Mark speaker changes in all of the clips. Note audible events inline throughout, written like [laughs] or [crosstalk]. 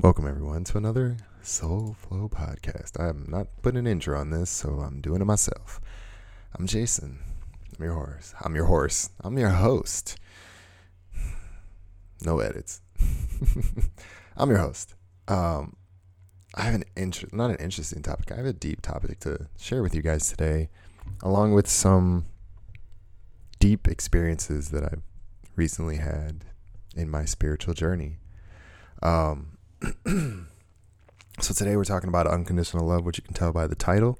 Speaker 1: Welcome everyone to another Soul Flow podcast. I'm not putting an intro on this, so I'm doing it myself. I'm Jason. I'm your horse. I'm your horse. I'm your host. No edits. [laughs] I'm your host. Um, I have an interest, not an interesting topic. I have a deep topic to share with you guys today, along with some deep experiences that I've recently had in my spiritual journey. Um, [clears throat] so today we're talking about unconditional love, which you can tell by the title.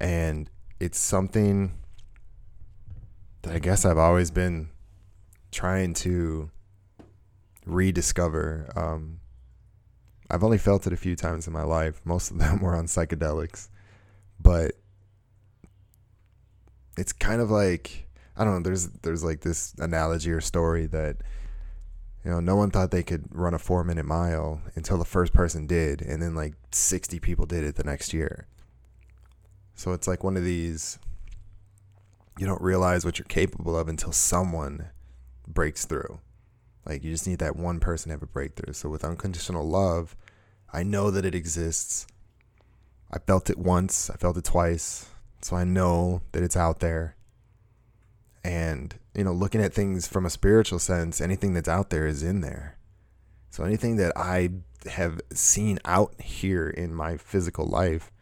Speaker 1: And it's something that I guess I've always been trying to rediscover. Um, I've only felt it a few times in my life. Most of them [laughs] were on psychedelics, but it's kind of like I don't know. There's there's like this analogy or story that you know, no one thought they could run a four minute mile until the first person did, and then like 60 people did it the next year. So it's like one of these you don't realize what you're capable of until someone breaks through. Like you just need that one person to have a breakthrough. So with unconditional love, I know that it exists. I felt it once, I felt it twice. So I know that it's out there. And, you know, looking at things from a spiritual sense, anything that's out there is in there. So anything that I have seen out here in my physical life,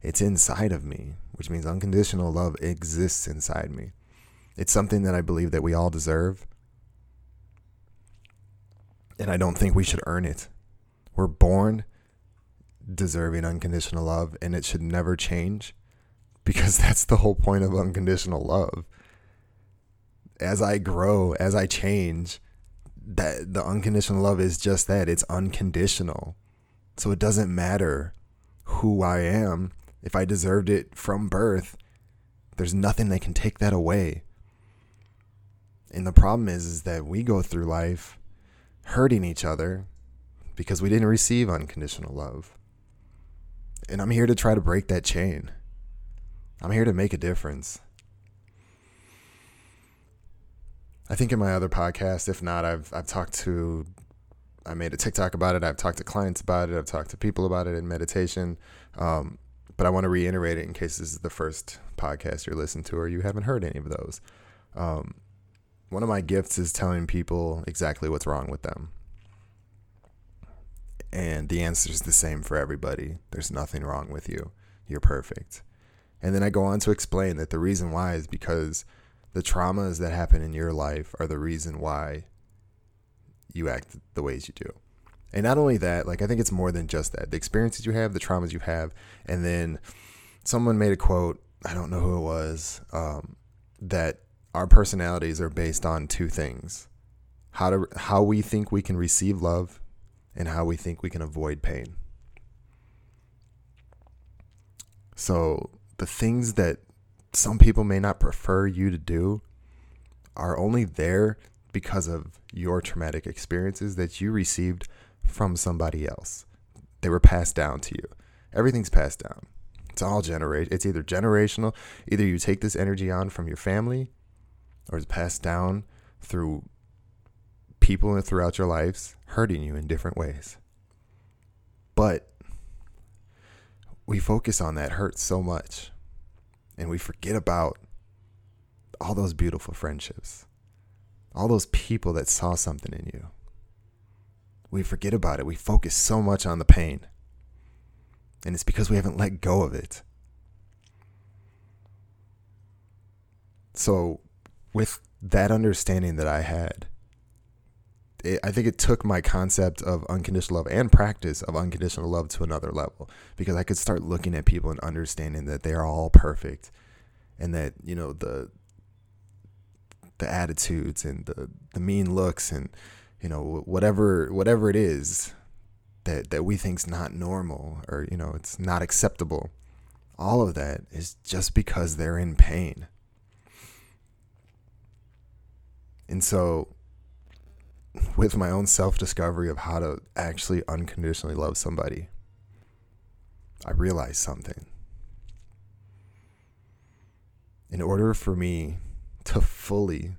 Speaker 1: it's inside of me, which means unconditional love exists inside me. It's something that I believe that we all deserve. And I don't think we should earn it. We're born deserving unconditional love, and it should never change because [laughs] that's the whole point of unconditional love as I grow, as I change, that the unconditional love is just that it's unconditional. So it doesn't matter who I am. If I deserved it from birth, there's nothing that can take that away. And the problem is, is that we go through life hurting each other because we didn't receive unconditional love. And I'm here to try to break that chain. I'm here to make a difference. I think in my other podcast, if not, I've I've talked to I made a TikTok about it. I've talked to clients about it. I've talked to people about it in meditation. Um, but I want to reiterate it in case this is the first podcast you're listening to or you haven't heard any of those. Um, one of my gifts is telling people exactly what's wrong with them. And the answer is the same for everybody. There's nothing wrong with you. You're perfect. And then I go on to explain that the reason why is because the traumas that happen in your life are the reason why you act the ways you do. And not only that, like I think it's more than just that. The experiences you have, the traumas you have, and then someone made a quote, I don't know who it was, um, that our personalities are based on two things. How to how we think we can receive love and how we think we can avoid pain. So the things that some people may not prefer you to do are only there because of your traumatic experiences that you received from somebody else. They were passed down to you. Everything's passed down. It's all generate. It's either generational, either you take this energy on from your family, or it's passed down through people throughout your lives hurting you in different ways. But we focus on that hurt so much and we forget about all those beautiful friendships, all those people that saw something in you. We forget about it. We focus so much on the pain. And it's because we haven't let go of it. So, with that understanding that I had, it, I think it took my concept of unconditional love and practice of unconditional love to another level because I could start looking at people and understanding that they are all perfect and that, you know, the the attitudes and the the mean looks and you know whatever whatever it is that that we think's not normal or you know it's not acceptable all of that is just because they're in pain. And so with my own self discovery of how to actually unconditionally love somebody, I realized something. In order for me to fully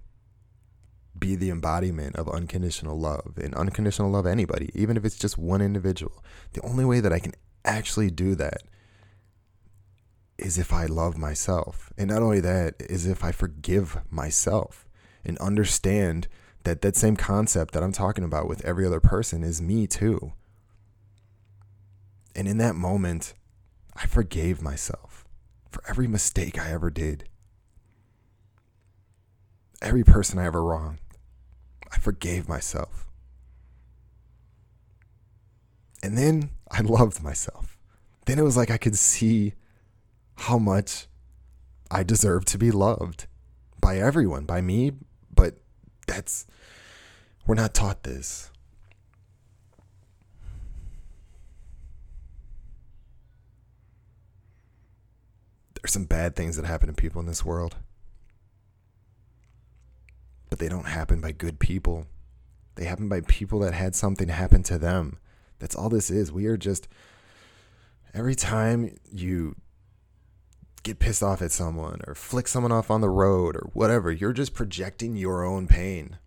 Speaker 1: be the embodiment of unconditional love and unconditional love anybody, even if it's just one individual. The only way that I can actually do that is if I love myself. And not only that, is if I forgive myself and understand that that same concept that I'm talking about with every other person is me too. And in that moment, I forgave myself for every mistake I ever did. Every person I ever wronged. I forgave myself. And then I [laughs] loved myself. Then it was like I could see how much I deserved to be loved by everyone, by me, but that's we're not taught this. There's some bad things that happen to people in this world. But they don't happen by good people. They happen by people that had something happen to them. That's all this is. We are just every time you get pissed off at someone or flick someone off on the road or whatever, you're just projecting your own pain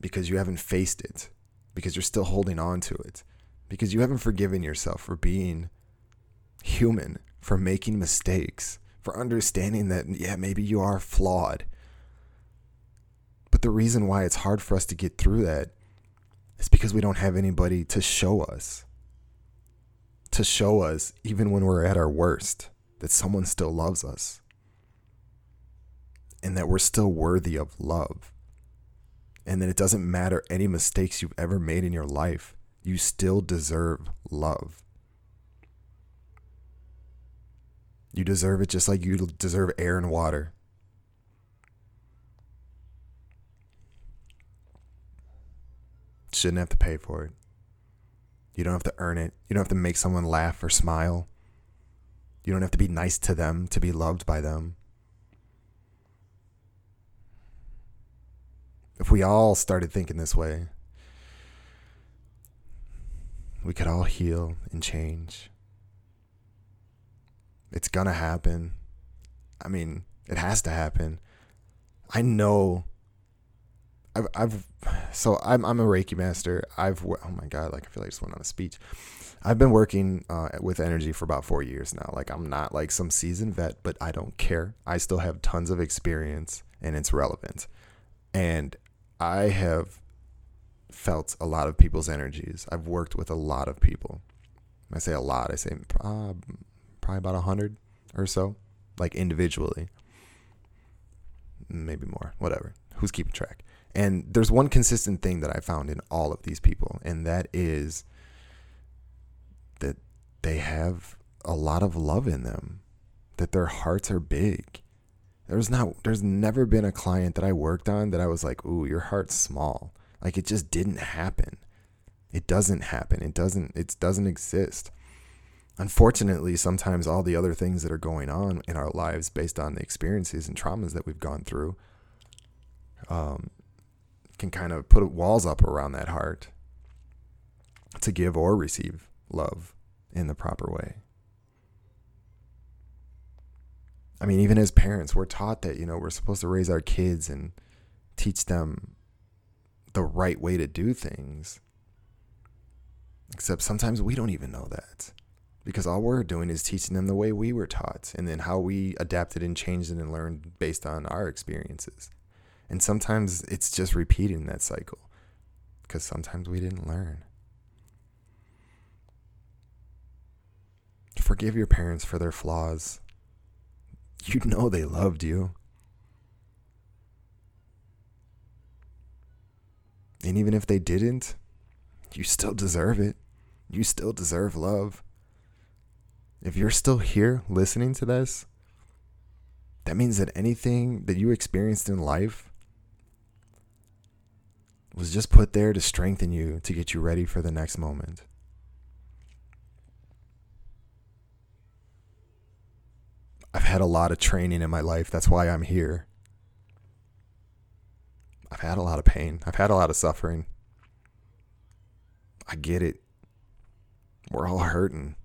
Speaker 1: because you haven't faced it, because you're still holding on to it, because you haven't forgiven yourself for being human, for making mistakes, for understanding that, yeah, maybe you are flawed. But the reason why it's hard for us to get through that is because we don't have anybody to show us. To show us, even when we're at our worst that someone still loves us and that we're still worthy of love. And that it doesn't matter any mistakes you've ever made in your life, you still deserve love. You deserve it just like you deserve air and water. Shouldn't have to pay for it. You don't have to earn it. You don't have to make someone laugh or smile. You don't have to be nice to them to be loved by them. If we all started thinking this way, we could all heal and change. It's gonna happen. I mean, it has to happen. I know. I've, I've so I'm I'm a Reiki master. I've oh my god, like I feel like I just went on a speech. I've been working uh, with energy for about four years now. Like I'm not like some seasoned vet, but I don't care. I still have tons of experience, and it's relevant. And I have felt a lot of people's energies. I've worked with a lot of people. I say a lot. I say uh, probably about a hundred or so, like individually. Maybe more. Whatever. Who's keeping track? And there's one consistent thing that I found in all of these people, and that is that they have a lot of love in them, that their hearts are big. There's not there's never been a client that I worked on that I was like, "Ooh, your heart's small." Like it just didn't happen. It doesn't happen. It doesn't it doesn't exist. Unfortunately, sometimes all the other things that are going on in our lives based on the experiences and traumas that we've gone through um, can kind of put walls up around that heart to give or receive love in the proper way. I mean, even as parents, we're taught that, you know, we're supposed to raise our kids and teach them the right way to do things. Except sometimes we don't even know that because all we're doing is teaching them the way we were taught and then how we adapted and changed it and learned based on our experiences. And sometimes it's just repeating that cycle because sometimes we didn't learn. Forgive your parents for their flaws. You know they loved you. And even if they didn't, you still deserve it. You still deserve love. If you're still here listening to this, that means that anything that you experienced in life was just put there to strengthen you to get you ready for the next moment. I've had a lot of training in my life. That's why I'm here. I've had a lot of pain. I've had a lot of suffering. I get it. We're all hurting.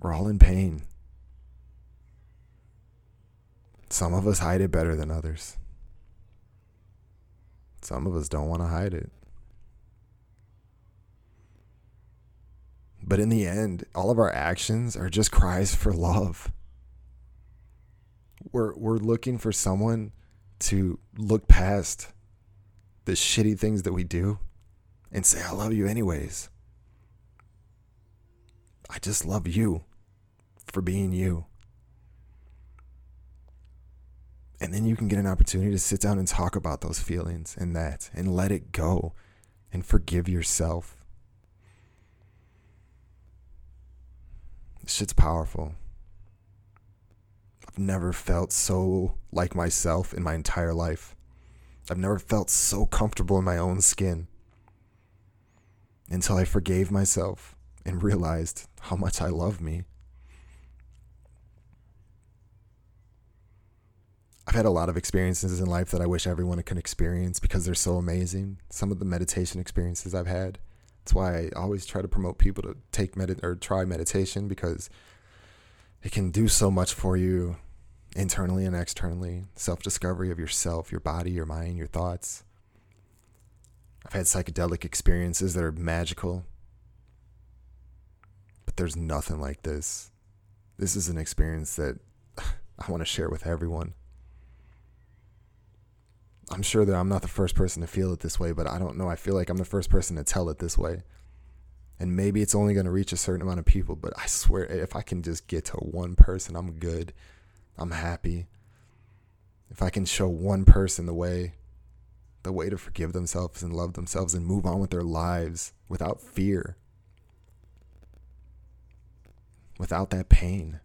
Speaker 1: We're all in pain. Some of us hide it better than others. Some of us don't want to hide it. But in the end, all of our actions are just cries for love. We're, we're looking for someone to look past the shitty things that we do and say, I love you anyways. I just love you for being you. And then you can get an opportunity to sit down and talk about those feelings and that and let it go and forgive yourself. This shit's powerful. I've never felt so like myself in my entire life. I've never felt so comfortable in my own skin until I forgave myself and realized how much I love me. I've had a lot of experiences in life that I wish everyone could experience because they're so amazing. Some of the meditation experiences I've had. That's why I always try to promote people to take med or try meditation because it can do so much for you internally and externally. Self discovery of yourself, your body, your mind, your thoughts. I've had psychedelic experiences that are magical, but there's nothing like this. This is an experience that [sighs] I want to share with everyone. I'm sure that I'm not the first person to feel it this way, but I don't know. I feel like I'm the first person to tell it this way. And maybe it's only going to reach a certain amount of people, but I swear if I can just get to one person, I'm good. I'm happy. If I can show one person the way the way to forgive themselves and love themselves and move on with their lives without fear. Without that pain.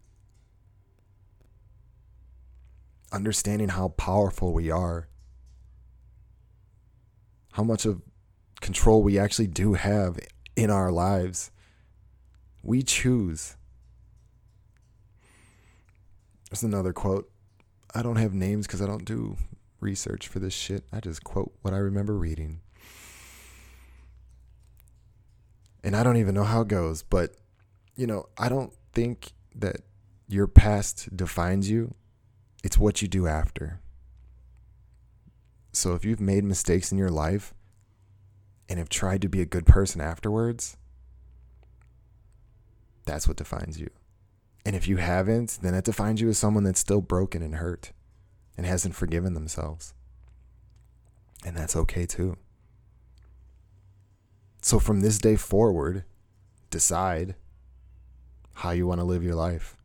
Speaker 1: Understanding how powerful we are how much of control we actually do have in our lives. We choose. There's another quote. I don't have names because I don't do research for this shit. I just quote what I remember reading. And I don't even know how it goes, but you know, I don't think that your past defines you. It's what you do after. So if you've made mistakes in your life and have tried to be a good person afterwards, that's what defines you. And if you haven't, then it defines you as someone that's still broken and hurt and hasn't forgiven themselves. And that's okay too. So from this day forward, decide how you want to live your life.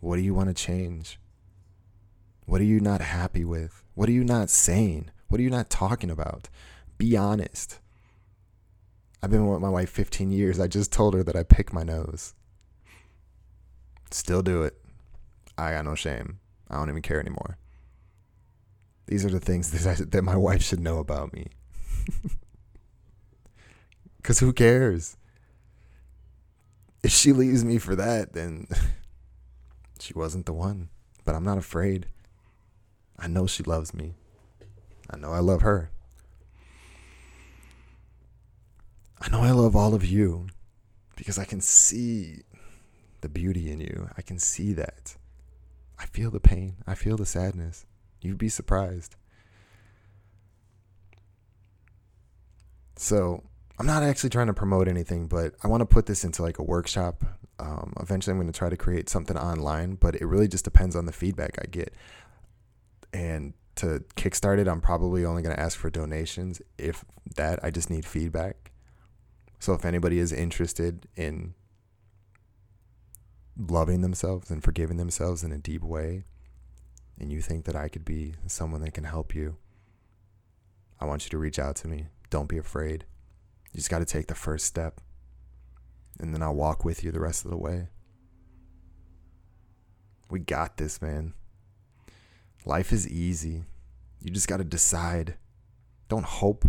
Speaker 1: What do you want to change? What are you not happy with? What are you not saying? What are you not talking about? Be honest. I've been with my wife 15 years. I just told her that I pick my nose. Still do it. I got no shame. I don't even care anymore. These are the things [laughs] that, I, that my wife should know about me. [laughs] Because who cares? If she leaves me for that, then [laughs] she wasn't the one. But I'm not afraid. I know she loves me. I know I love her. I know I love all of you because I can see the beauty in you. I can see that. I feel the pain. I feel the sadness. You'd be surprised. So, I'm not actually trying to promote anything, but I want to put this into like a workshop. Um, eventually, I'm going to try to create something online, but it really just depends on the feedback I get. And to kickstart it, I'm probably only going to ask for donations. If that, I just need feedback. So if anybody is interested in loving themselves and forgiving themselves in a deep way, and you think that I could be someone that can help you, I want you to reach out to me. Don't be afraid. You just got to take the first step, and then I'll walk with you the rest of the way. We got this, man. Life is easy. You just got to decide. Don't hope.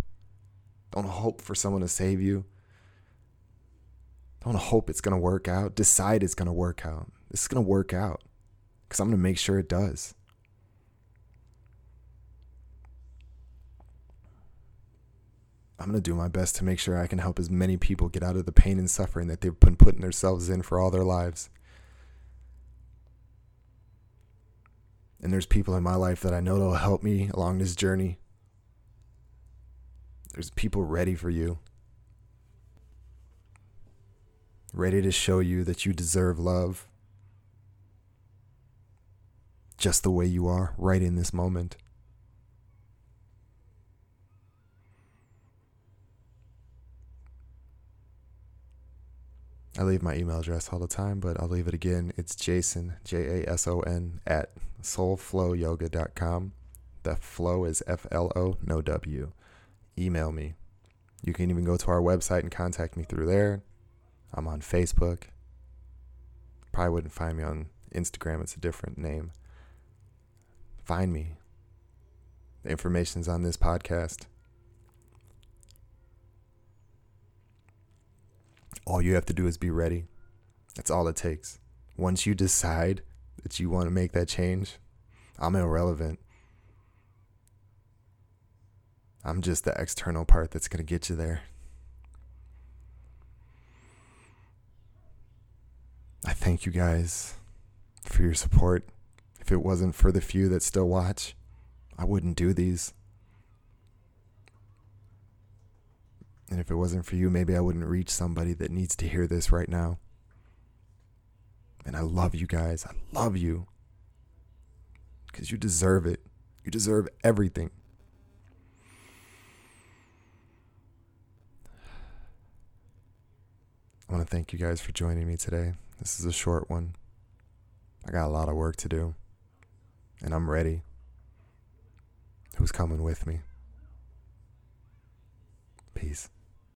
Speaker 1: Don't hope for someone to save you. Don't hope it's going to work out. Decide it's going to work out. This is going to work out because I'm going to make sure it does. I'm going to do my best to make sure I can help as many people get out of the pain and suffering that they've been putting themselves in for all their lives. And there's people in my life that I know that'll help me along this journey. There's people ready for you. Ready to show you that you deserve love. Just the way you are, right in this moment. I leave my email address all the time, but I'll leave it again. It's Jason, J A S O N, at soulfloyoga.com. The flow is F L O, no W. Email me. You can even go to our website and contact me through there. I'm on Facebook. Probably wouldn't find me on Instagram, it's a different name. Find me. The information's on this podcast. All you have to do is be ready. That's all it takes. Once you decide that you want to make that change, I'm irrelevant. I'm just the external part that's going to get you there. I thank you guys for your support. If it wasn't for the few that still watch, I wouldn't do these. And if it wasn't for you, maybe I wouldn't reach somebody that needs to hear this right now. And I love you guys. I love you. Because you deserve it. You deserve everything. I want to thank you guys for joining me today. This is a short one. I got a lot of work to do. And I'm ready. Who's coming with me? Peace.